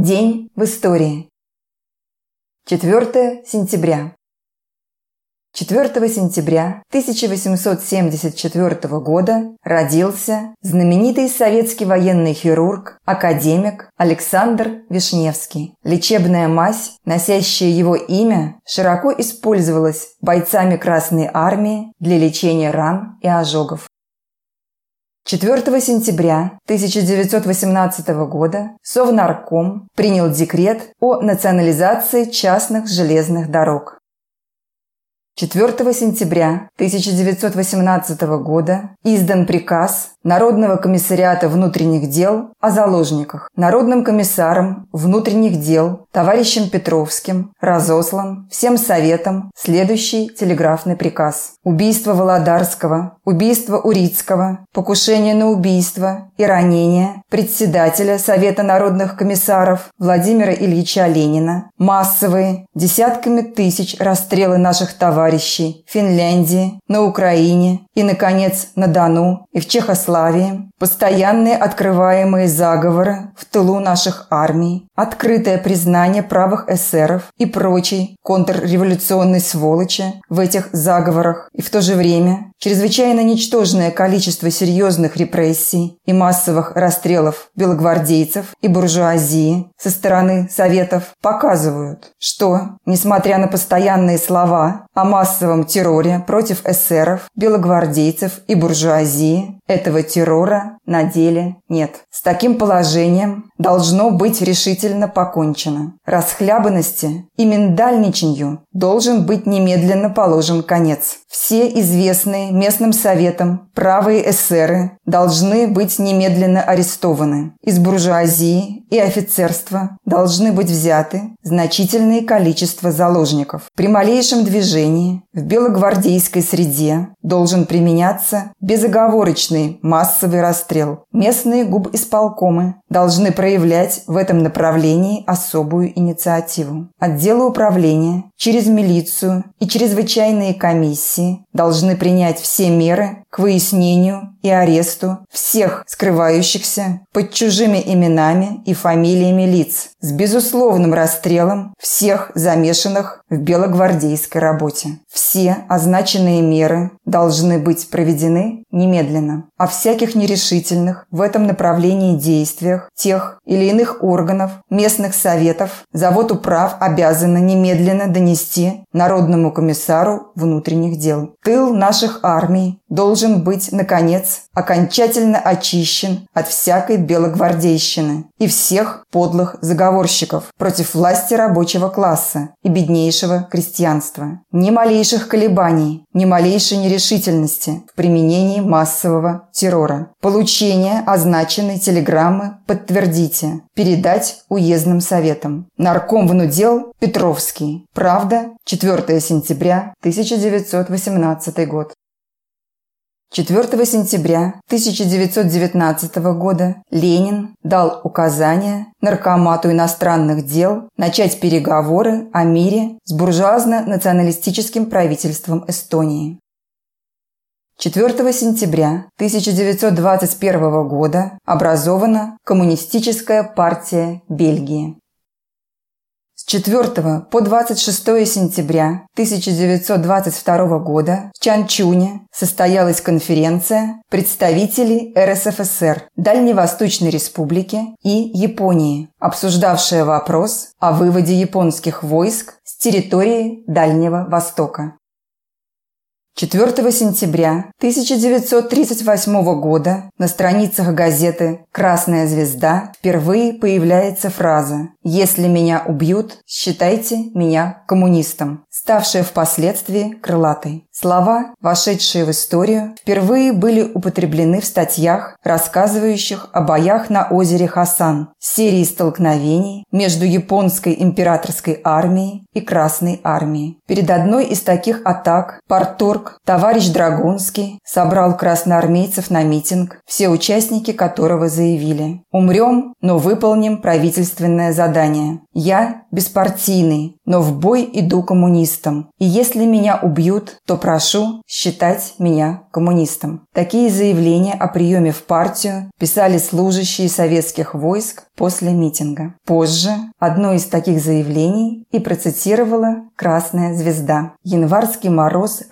День в истории. 4 сентября. 4 сентября 1874 года родился знаменитый советский военный хирург, академик Александр Вишневский. Лечебная мазь, носящая его имя, широко использовалась бойцами Красной Армии для лечения ран и ожогов. 4 сентября 1918 года Совнарком принял декрет о национализации частных железных дорог. 4 сентября 1918 года издан приказ Народного комиссариата внутренних дел о заложниках. Народным комиссаром внутренних дел товарищем Петровским разослан всем советам следующий телеграфный приказ. Убийство Володарского, убийство Урицкого, покушение на убийство и ранение председателя Совета народных комиссаров Владимира Ильича Ленина, массовые, десятками тысяч расстрелы наших товарищей в Финляндии, на Украине и, наконец, на Дону и в Чехославии, постоянные открываемые заговоры в тылу наших армий, открытое признание правых эсеров и прочей контрреволюционной сволочи в этих заговорах и в то же время чрезвычайно ничтожное количество серьезных репрессий и массовых расстрелов белогвардейцев и буржуазии со стороны Советов показывают, что, несмотря на постоянные слова о массовом терроре против эсеров, белогвардейцев и буржуазии, этого террора на деле нет. С таким положением должно быть решительно покончено. Расхлябанности и миндальничанью должен быть немедленно положен конец. Все известные местным советам правые эсеры должны быть немедленно арестованы. Из буржуазии и офицерства должны быть взяты значительное количество заложников. При малейшем движении в белогвардейской среде должен применяться безоговорочный массовый расстрел. Местные губисполкомы должны проявлять в этом направлении особую инициативу. Отделы управления через милицию и чрезвычайные комиссии должны принять все меры к выяснению и аресту всех скрывающихся под чужими именами и фамилиями лиц с безусловным расстрелом всех замешанных в белогвардейской работе. Все означенные меры должны быть проведены немедленно. О всяких нерешительных в этом направлении действиях тех или иных органов, местных советов, завод управ обязаны немедленно донести Народному комиссару внутренних дел. Тыл наших армий должен быть, наконец, окончательно очищен от всякой белогвардейщины и всех подлых заговорщиков против власти рабочего класса и беднейшего крестьянства. Ни малейших колебаний, ни малейшей нерешительности в применении массового террора. Получение означенной телеграммы подтвердите. Передать уездным советам. Нарком внудел Петровский. Правда, 4 сентября 1918 год. 4 сентября 1919 года Ленин дал указание Наркомату иностранных дел начать переговоры о мире с буржуазно-националистическим правительством Эстонии. 4 сентября 1921 года образована Коммунистическая партия Бельгии. 4 по 26 сентября 1922 года в Чанчуне состоялась конференция представителей РСФСР, Дальневосточной Республики и Японии, обсуждавшая вопрос о выводе японских войск с территории Дальнего Востока. 4 сентября 1938 года на страницах газеты «Красная звезда» впервые появляется фраза «Если меня убьют, считайте меня коммунистом», ставшая впоследствии крылатой. Слова, вошедшие в историю, впервые были употреблены в статьях, рассказывающих о боях на озере Хасан, серии столкновений между японской императорской армией и Красной армией. Перед одной из таких атак Парторг, товарищ Драгунский, собрал красноармейцев на митинг, все участники которого заявили «Умрем, но выполним правительственное задание. Я беспартийный, но в бой иду коммунистом, и если меня убьют, то прошу считать меня коммунистом. Такие заявления о приеме в партию писали служащие советских войск после митинга. Позже одно из таких заявлений и процитировала «Красная звезда». Январский мороз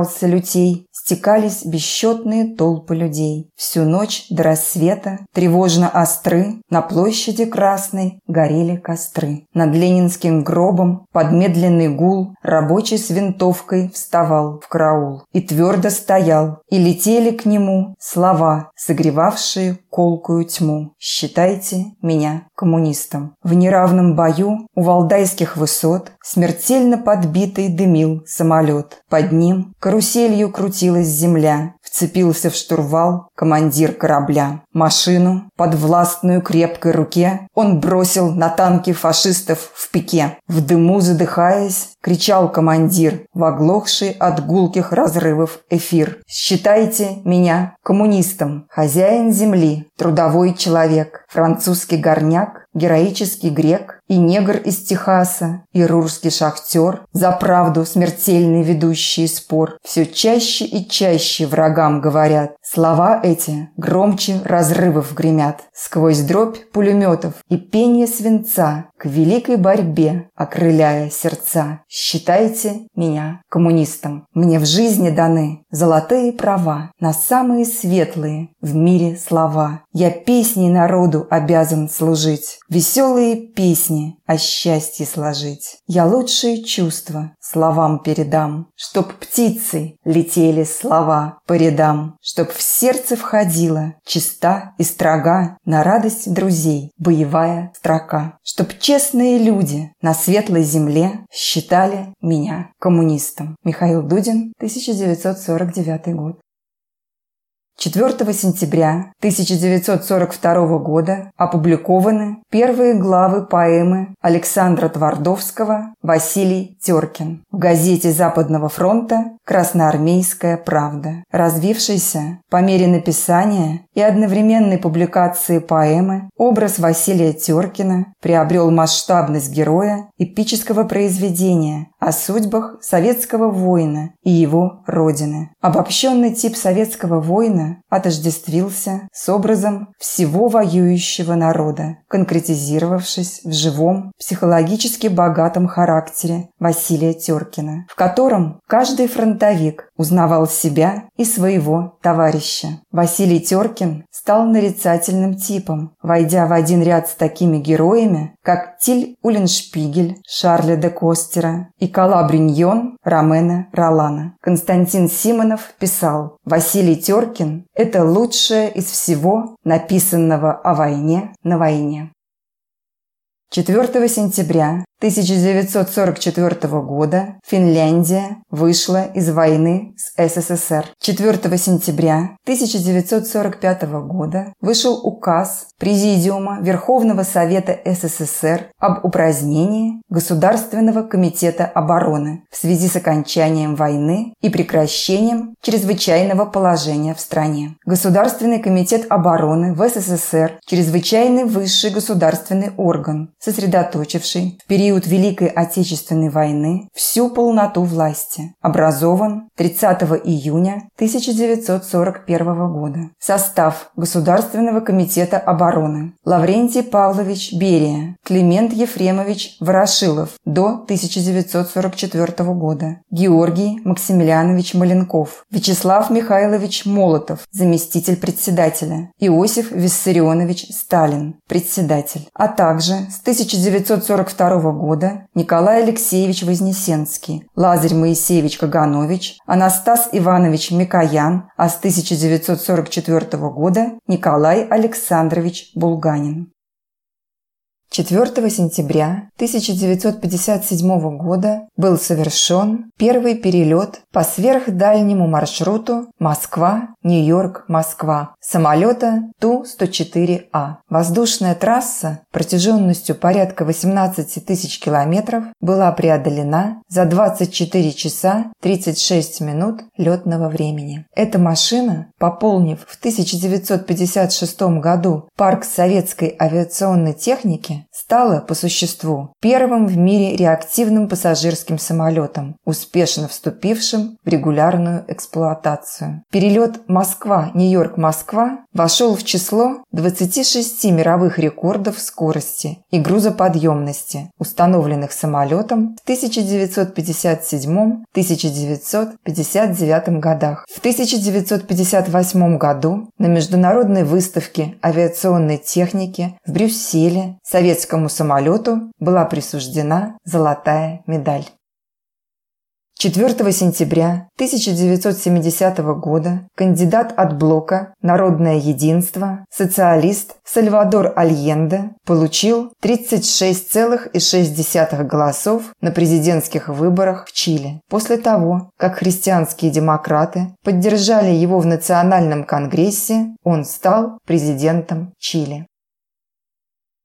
разгорался лютей, стекались бесчетные толпы людей. Всю ночь до рассвета, тревожно остры, на площади Красной горели костры. Над ленинским гробом под медленный гул рабочий с винтовкой вставал в караул. И твердо стоял, и летели к нему слова, согревавшие колкую тьму. Считайте меня коммунистом. В неравном бою у валдайских высот смертельно подбитый дымил самолет. Под ним каруселью крутилась земля. Вцепился в штурвал командир корабля. Машину под властную крепкой руке он бросил на танки фашистов в пике. В дыму задыхаясь, кричал командир, в оглохший от гулких разрывов эфир. «Считайте меня коммунистом, хозяин земли, трудовой человек, французский горняк, героический грек и негр из Техаса, и рурский шахтер, за правду смертельный ведущий спор. Все чаще и чаще врагам говорят. Слова эти громче разрывов гремят. Сквозь дробь пулеметов и пение свинца к великой борьбе, окрыляя сердца. Считайте меня коммунистом. Мне в жизни даны золотые права на самые светлые в мире слова. Я песней народу обязан служить. Веселые песни о счастье сложить. Я лучшие чувства словам передам, Чтоб птицы летели слова по рядам, Чтоб в сердце входила чиста и строга На радость друзей боевая строка, Чтоб честные люди на светлой земле Считали меня коммунистом. Михаил Дудин, 1949 год. 4 сентября 1942 года опубликованы первые главы поэмы Александра Твардовского «Василий Теркин» в газете Западного фронта «Красноармейская правда», развившейся по мере написания и одновременной публикации поэмы образ Василия Теркина приобрел масштабность героя эпического произведения о судьбах советского воина и его родины. Обобщенный тип советского воина отождествился с образом всего воюющего народа, конкретизировавшись в живом, психологически богатом характере Василия Теркина, в котором каждый фронтовик узнавал себя и своего товарища. Василий Теркин стал нарицательным типом, войдя в один ряд с такими героями, как Тиль Уллиншпигель, Шарля де Костера и Калабриньон Ромена Ролана. Константин Симонов писал «Василий Теркин – это лучшее из всего написанного о войне на войне». 4 сентября 1944 года Финляндия вышла из войны с СССР. 4 сентября 1945 года вышел указ Президиума Верховного Совета СССР об упразднении Государственного комитета обороны в связи с окончанием войны и прекращением чрезвычайного положения в стране. Государственный комитет обороны в СССР – чрезвычайный высший государственный орган, сосредоточивший в период период Великой Отечественной войны всю полноту власти. Образован 30 июня 1941 года. Состав Государственного комитета обороны. Лаврентий Павлович Берия, Климент Ефремович Ворошилов до 1944 года. Георгий Максимилианович Маленков. Вячеслав Михайлович Молотов, заместитель председателя. Иосиф Виссарионович Сталин, председатель. А также с 1942 года Николай Алексеевич Вознесенский, Лазарь Моисеевич Каганович, Анастас Иванович Микоян, а с 1944 года Николай Александрович Булганин. 4 сентября 1957 года был совершен первый перелет по сверхдальнему маршруту Москва-Нью-Йорк-Москва самолета Ту-104А. Воздушная трасса протяженностью порядка 18 тысяч километров была преодолена за 24 часа 36 минут летного времени. Эта машина, пополнив в 1956 году парк советской авиационной техники, стало, по существу, первым в мире реактивным пассажирским самолетом, успешно вступившим в регулярную эксплуатацию. Перелет Москва-Нью-Йорк-Москва вошел в число 26 мировых рекордов скорости и грузоподъемности, установленных самолетом в 1957-1959 годах. В 1958 году на международной выставке авиационной техники в Брюсселе советскому самолету была присуждена золотая медаль. 4 сентября 1970 года кандидат от блока «Народное единство», социалист Сальвадор Альенде получил 36,6 голосов на президентских выборах в Чили после того, как христианские демократы поддержали его в Национальном конгрессе, он стал президентом Чили.